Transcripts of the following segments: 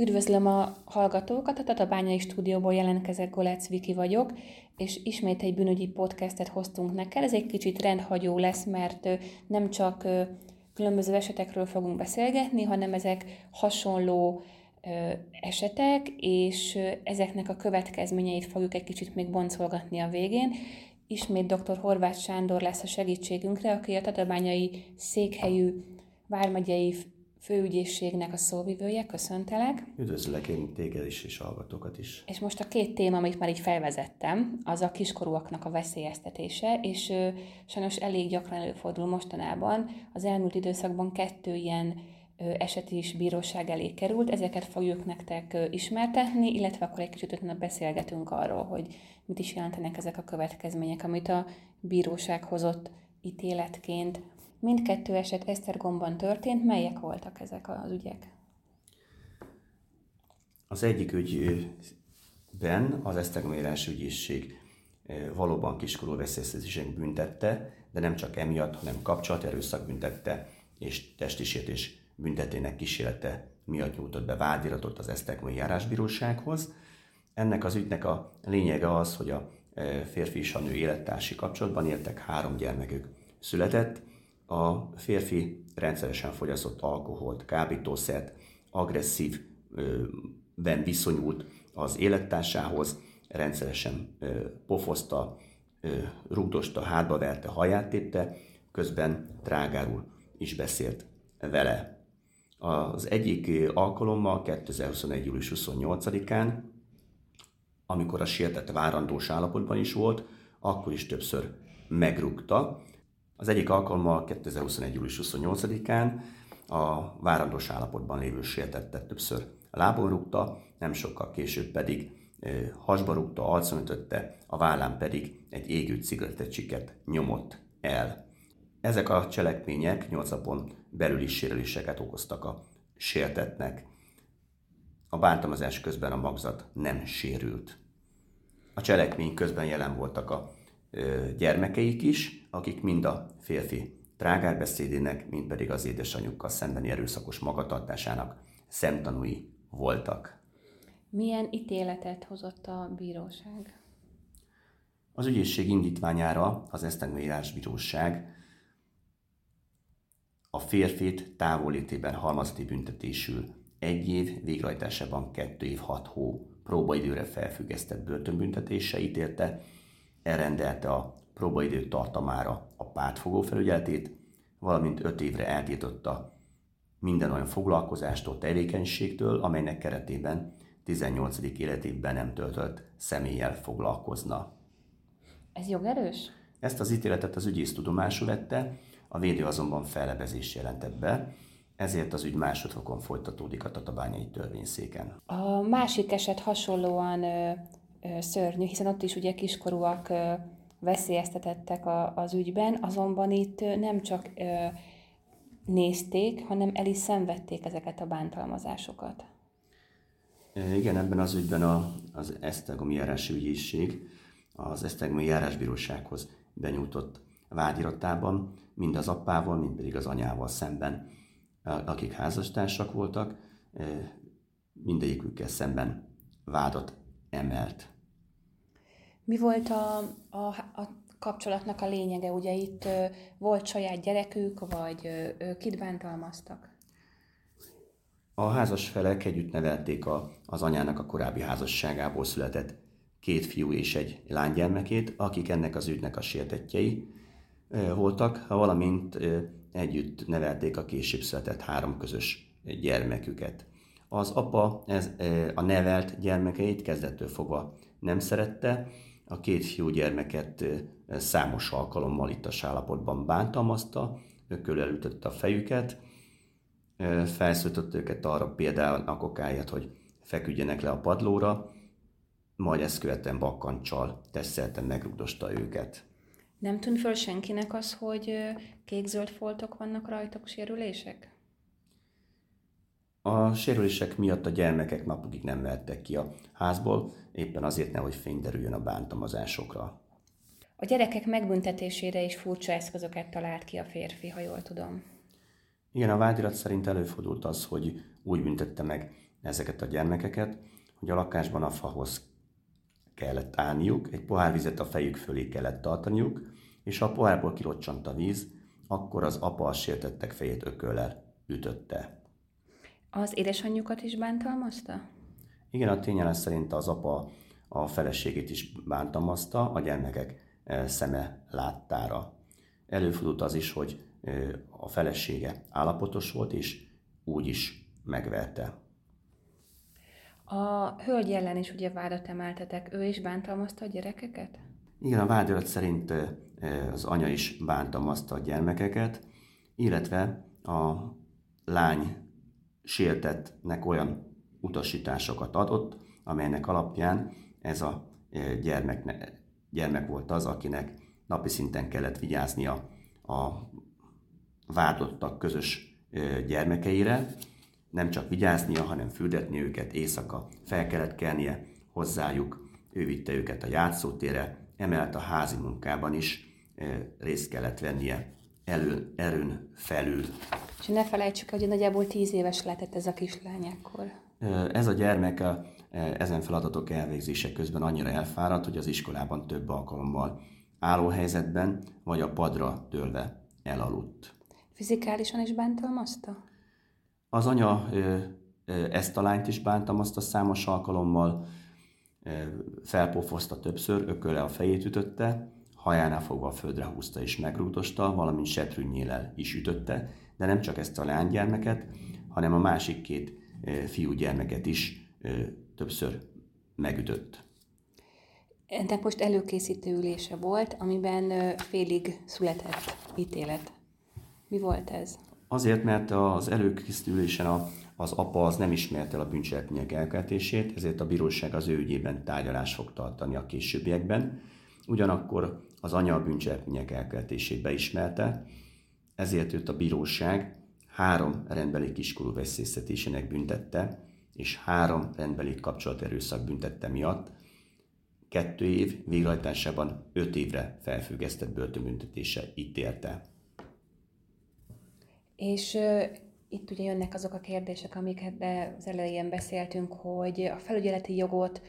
Üdvözlöm a hallgatókat, a Tatabányai stúdióból jelentkezek, Golec Viki vagyok, és ismét egy bűnügyi podcastet hoztunk neked. Ez egy kicsit rendhagyó lesz, mert nem csak különböző esetekről fogunk beszélgetni, hanem ezek hasonló esetek, és ezeknek a következményeit fogjuk egy kicsit még boncolgatni a végén. Ismét dr. Horváth Sándor lesz a segítségünkre, aki a Tatabányai székhelyű vármegyei főügyészségnek a szóvivője, köszöntelek. Üdvözlök én téged is, és hallgatókat is. És most a két téma, amit már így felvezettem, az a kiskorúaknak a veszélyeztetése, és ö, sajnos elég gyakran előfordul mostanában. Az elmúlt időszakban kettő ilyen ö, eset is bíróság elé került, ezeket fogjuk nektek ö, ismertetni, illetve akkor egy kicsit utána beszélgetünk arról, hogy mit is jelentenek ezek a következmények, amit a bíróság hozott ítéletként Mindkettő eset Esztergomban történt. Melyek voltak ezek az ügyek? Az egyik ügyben az Esztergomi ügyészség valóban kiskorú veszélyeztetésen büntette, de nem csak emiatt, hanem kapcsolaterőszak büntette és testisértés büntetének kísérlete miatt nyújtott be vádiratot az Esztergomi járásbírósághoz. Ennek az ügynek a lényege az, hogy a férfi és a nő élettársi kapcsolatban éltek, három gyermekük született, a férfi rendszeresen fogyasztott alkoholt, kábítószert, agresszív ben viszonyult az élettársához, rendszeresen pofozta, rugdosta, hátba verte, haját tépte, közben drágárul is beszélt vele. Az egyik alkalommal 2021. július 28-án, amikor a sértett várandós állapotban is volt, akkor is többször megrúgta, az egyik alkalommal 2021. július 28-án a várandós állapotban lévő sértettet többször lábon rúgta, nem sokkal később pedig hasba rúgta, arcon ütötte, a vállán pedig egy égő cigarettacsiket nyomott el. Ezek a cselekmények 8 napon belüli sérüléseket okoztak a sértetnek. A bántalmazás közben a magzat nem sérült. A cselekmény közben jelen voltak a gyermekeik is, akik mind a férfi trágárbeszédének, mind pedig az édesanyjukkal szembeni erőszakos magatartásának szemtanúi voltak. Milyen ítéletet hozott a bíróság? Az ügyészség indítványára az Esztergomi Bíróság a férfit távolétében halmazati büntetésül egy év, végrehajtásában kettő év, hat hó próbaidőre felfüggesztett börtönbüntetése ítélte, elrendelte a próbaidő tartamára a pártfogó felügyeletét, valamint öt évre eltiltotta minden olyan foglalkozástól, tevékenységtől, amelynek keretében 18. életében nem töltött személlyel foglalkozna. Ez jogerős? Ezt az ítéletet az ügyész tudomásul vette, a védő azonban fellebezést jelentett be, ezért az ügy másodfokon folytatódik a tatabányai törvényszéken. A másik eset hasonlóan szörnyű, hiszen ott is ugye kiskorúak veszélyeztetettek a, az ügyben, azonban itt nem csak nézték, hanem el is szenvedték ezeket a bántalmazásokat. Igen, ebben az ügyben a, az Esztergomi járási ügyészség az Esztergomi járásbírósághoz benyújtott vádiratában mind az apával, mind pedig az anyával szemben, akik házastársak voltak, mindegyikükkel szemben vádat emelt. Mi volt a, a, a kapcsolatnak a lényege? Ugye itt ö, volt saját gyerekük, vagy ö, ö, kit bántalmaztak? A házas felek együtt nevelték a, az anyának a korábbi házasságából született két fiú és egy lánygyermekét, akik ennek az ügynek a sértetjei voltak, valamint együtt nevelték a később született három közös gyermeküket. Az apa ez, a nevelt gyermekeit kezdettől fogva nem szerette, a két fiú gyermeket számos alkalommal a állapotban bántalmazta, ököl elütötte a fejüket, felszólított őket arra például a kokáját, hogy feküdjenek le a padlóra, majd ezt követően bakkancsal tesszelten megrugdosta őket. Nem tűnt föl senkinek az, hogy kék-zöld foltok vannak rajtuk sérülések? A sérülések miatt a gyermekek napokig nem vertek ki a házból, éppen azért nehogy fény derüljön a bántalmazásokra. A gyerekek megbüntetésére is furcsa eszközöket talált ki a férfi, ha jól tudom. Igen, a vádirat szerint előfordult az, hogy úgy büntette meg ezeket a gyermekeket, hogy a lakásban a fahoz kellett állniuk, egy pohár vizet a fejük fölé kellett tartaniuk, és ha a pohárból kirocsant a víz, akkor az apa a sértettek fejét ököllel ütötte. Az édesanyjukat is bántalmazta? Igen, a tényállás szerint az apa a feleségét is bántalmazta a gyermekek e, szeme láttára. Előfordult az is, hogy e, a felesége állapotos volt, és úgy is megverte. A hölgy ellen is ugye vádat emeltetek, ő is bántalmazta a gyerekeket? Igen, a vádirat szerint az anya is bántalmazta a gyermekeket, illetve a lány sértettnek olyan utasításokat adott, amelynek alapján ez a gyermek, gyermek volt az, akinek napi szinten kellett vigyáznia a vádottak közös gyermekeire, nem csak vigyáznia, hanem fürdetni őket éjszaka, fel kellett kelnie hozzájuk, ő vitte őket a játszótérre, emellett a házi munkában is részt kellett vennie elő, erőn felül. És ne felejtsük, hogy nagyjából tíz éves lehetett ez a kislány akkor. Ez a gyermek ezen feladatok elvégzése közben annyira elfáradt, hogy az iskolában több alkalommal állóhelyzetben vagy a padra dőlve elaludt. Fizikálisan is bántalmazta? Az anya ezt a lányt is bántalmazta számos alkalommal, felpofozta többször, ököle a fejét ütötte, hajánál fogva a földre húzta és megrúgdosta, valamint setrűnyélel is ütötte, de nem csak ezt a lánygyermeket, hanem a másik két fiúgyermeket is többször megütött. Ennek most előkészítő ülése volt, amiben félig született ítélet. Mi volt ez? Azért, mert az előkészítő ülésen a, az apa az nem ismerte el a bűncselekmények elkövetését, ezért a bíróság az ő ügyében tárgyalást fog tartani a későbbiekben. Ugyanakkor az anya a bűncselekmények elkövetését beismerte, ezért őt a bíróság három rendbeli kiskorú veszélyeztetésének büntette, és három rendbeli kapcsolaterőszak büntette miatt, kettő év végrehajtásában öt évre felfüggesztett börtönbüntetése ítélte. És itt ugye jönnek azok a kérdések, amiket az elején beszéltünk, hogy a felügyeleti jogot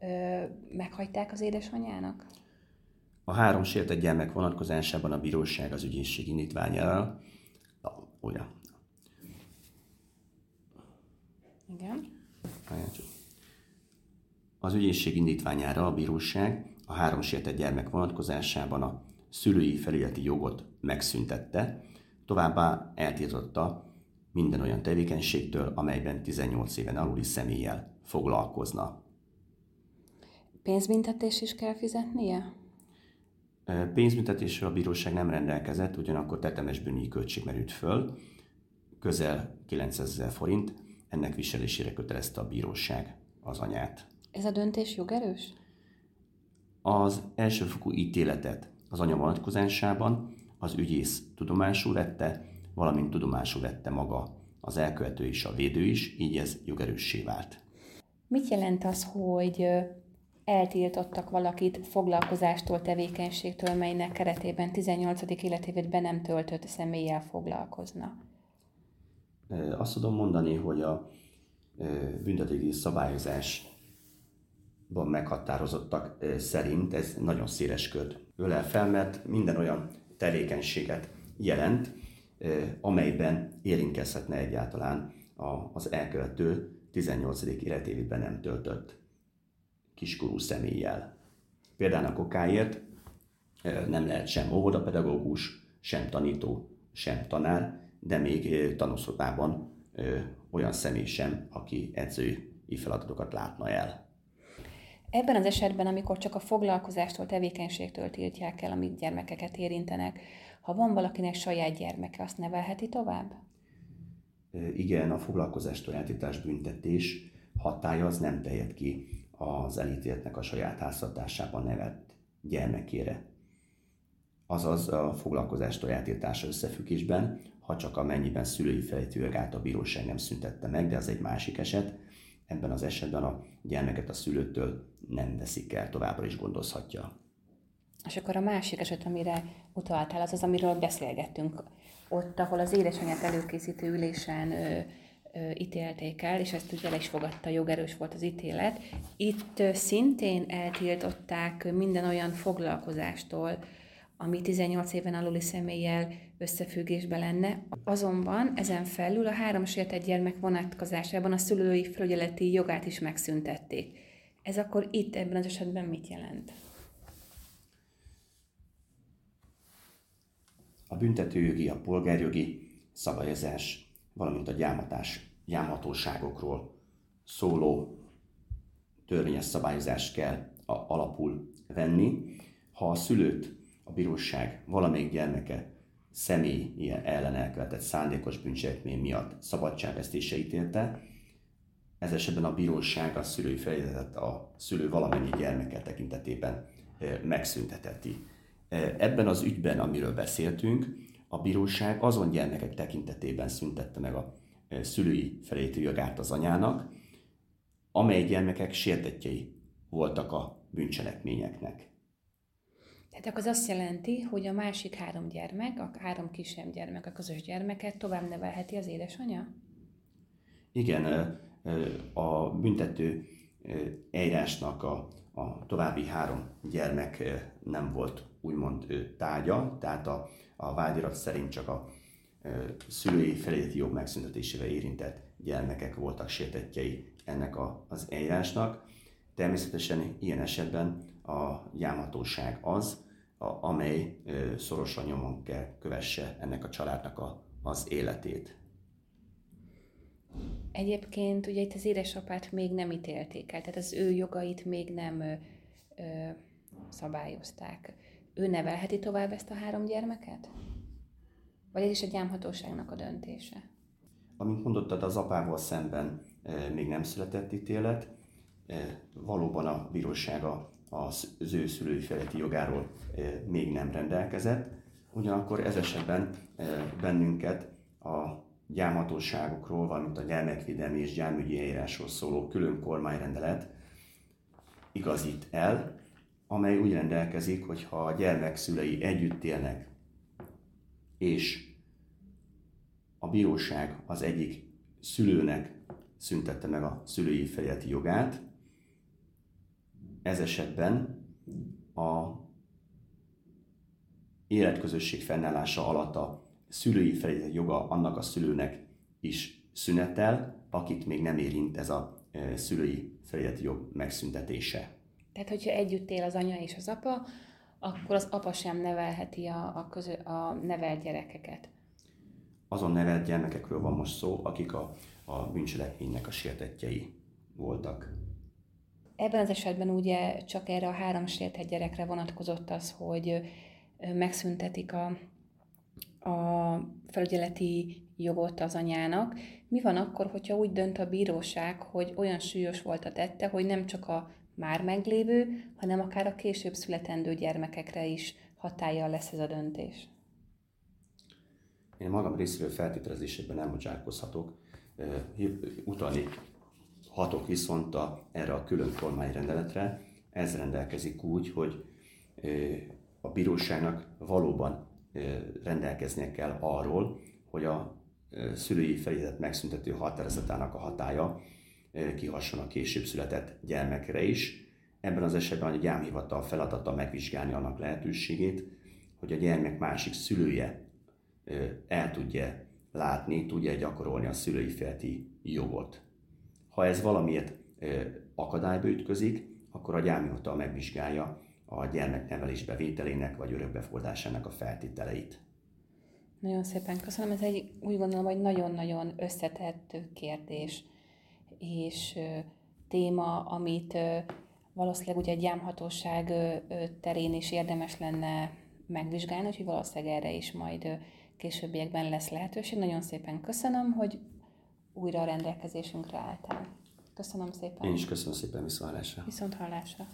uh, meghagyták az édesanyjának? A három sértett gyermek vonatkozásában a bíróság az ügyészség indítványára, ugye, igen. Az ügyészség indítványára a bíróság a három sértett gyermek vonatkozásában a szülői felületi jogot megszüntette, továbbá eltiltotta minden olyan tevékenységtől, amelyben 18 éven aluli személlyel foglalkozna. Pénzbüntetés is kell fizetnie? Pénzbüntetésről a bíróság nem rendelkezett, ugyanakkor tetemes bűnyi költség merült föl, közel 900 ezer forint, ennek viselésére kötelezte a bíróság az anyát. Ez a döntés jogerős? Az elsőfokú ítéletet az anya vonatkozásában az ügyész tudomásul vette, valamint tudomásul vette maga az elkövető és a védő is, így ez jogerőssé vált. Mit jelent az, hogy eltiltottak valakit foglalkozástól, tevékenységtől, melynek keretében 18. életévét be nem töltött személlyel foglalkozna? Azt tudom mondani, hogy a büntetőjogi szabályozásban meghatározottak szerint ez nagyon széles kört ölel fel, mert minden olyan tevékenységet jelent, amelyben érintkezhetne egyáltalán az elkövető 18. életévében nem töltött kiskorú személlyel. Például a kokáért nem lehet sem óvodapedagógus, sem tanító, sem tanár, de még tanúszobában olyan személy sem, aki edzői feladatokat látna el. Ebben az esetben, amikor csak a foglalkozástól, tevékenységtől tiltják el, amit gyermekeket érintenek, ha van valakinek saját gyermeke, azt nevelheti tovább? Igen, a foglalkozástól eltiltás büntetés hatája az nem terjed ki az elítéltnek a saját háztartásában nevelt gyermekére. Azaz a foglalkozástól eltiltása összefüggésben, ha csak amennyiben szülői felejtőleg át a bíróság nem szüntette meg, de az egy másik eset, ebben az esetben a gyermeket a szülőtől nem veszik el, továbbra is gondozhatja. És akkor a másik eset, amire utaltál, az az, amiről beszélgettünk. Ott, ahol az édesanyát előkészítő ülésen ö, ítélték el, és ezt ugye el is fogadta, jogerős volt az ítélet. Itt szintén eltiltották minden olyan foglalkozástól, ami 18 éven aluli személlyel összefüggésben lenne. Azonban ezen felül a három sértett gyermek vonatkozásában a szülői felügyeleti jogát is megszüntették. Ez akkor itt ebben az esetben mit jelent? A büntetőjogi, a polgárjogi szabályozás, valamint a gyámatás, gyámhatóságokról szóló törvényes szabályozást kell a, alapul venni. Ha a szülőt a bíróság valamelyik gyermeke személy ellen elkövetett szándékos bűncselekmény miatt szabadságvesztése ítélte, ez esetben a bíróság a szülői feladatot a szülő valamennyi gyermeke tekintetében megszünteteti. Ebben az ügyben, amiről beszéltünk, a bíróság azon gyermekek tekintetében szüntette meg a szülői felétű jogát az anyának, amely gyermekek sértetjei voltak a bűncselekményeknek. Tehát akkor az azt jelenti, hogy a másik három gyermek, a három kisebb gyermek, a közös gyermeket tovább nevelheti az édesanyja? Igen, a büntető eljárásnak a, a további három gyermek nem volt úgymond tárgya, tehát a, a vádirat szerint csak a szülői feléleti jog megszüntetésével érintett gyermekek voltak sértetjei ennek a, az eljárásnak. Természetesen ilyen esetben a gyámhatóság az, a, amely szorosan nyomon kell kövesse ennek a családnak a, az életét. Egyébként ugye itt az édesapát még nem ítélték el, tehát az ő jogait még nem ö, ö, szabályozták. Ő nevelheti tovább ezt a három gyermeket? Vagy ez is a gyámhatóságnak a döntése? Amint mondottad, az apával szemben e, még nem született ítélet. E, valóban a bíróság az ő szülői feletti jogáról e, még nem rendelkezett. Ugyanakkor ez esetben bennünket a gyámhatóságokról, valamint a gyermekvédelmi és gyámügyi eljárásról szóló külön kormányrendelet igazít el, amely úgy rendelkezik, hogy ha a gyermek szülei együtt élnek, és a bíróság az egyik szülőnek szüntette meg a szülői fejleti jogát, ez esetben a életközösség fennállása alatt a szülői feladatok joga annak a szülőnek is szünetel, akit még nem érint ez a szülői felületi jog megszüntetése. Tehát, hogyha együtt él az anya és az apa, akkor az apa sem nevelheti a, a, közö, a nevelt gyerekeket. Azon nevelt gyermekekről van most szó, akik a, a bűncselekménynek a sértetjei voltak. Ebben az esetben ugye csak erre a három sértett gyerekre vonatkozott az, hogy megszüntetik a, a felügyeleti jogot az anyának. Mi van akkor, hogyha úgy dönt a bíróság, hogy olyan súlyos volt a tette, hogy nem csak a már meglévő, hanem akár a később születendő gyermekekre is hatája lesz ez a döntés? Én magam részéről feltételezésében nem bocsátkozhatok. Utalni hatok viszont a, erre a külön kormányrendeletre. Ez rendelkezik úgy, hogy a bíróságnak valóban rendelkeznie kell arról, hogy a szülői felügyelet megszüntető határozatának a hatája kihasson a később született gyermekre is. Ebben az esetben a gyámhivatal feladata megvizsgálni annak lehetőségét, hogy a gyermek másik szülője el tudja látni, tudja gyakorolni a szülői felti jogot. Ha ez valamiért akadályba ütközik, akkor a gyámhivatal megvizsgálja a gyermeknevelés bevételének vagy örökbefogadásának a feltételeit. Nagyon szépen köszönöm. Ez egy úgy gondolom, hogy nagyon-nagyon összetett kérdés és téma, amit valószínűleg ugye egy gyámhatóság terén is érdemes lenne megvizsgálni, úgyhogy valószínűleg erre is majd későbbiekben lesz lehetőség. Nagyon szépen köszönöm, hogy újra a rendelkezésünkre álltál. Köszönöm szépen. Én is köszönöm szépen, viszont hallásra. Viszont hallásra.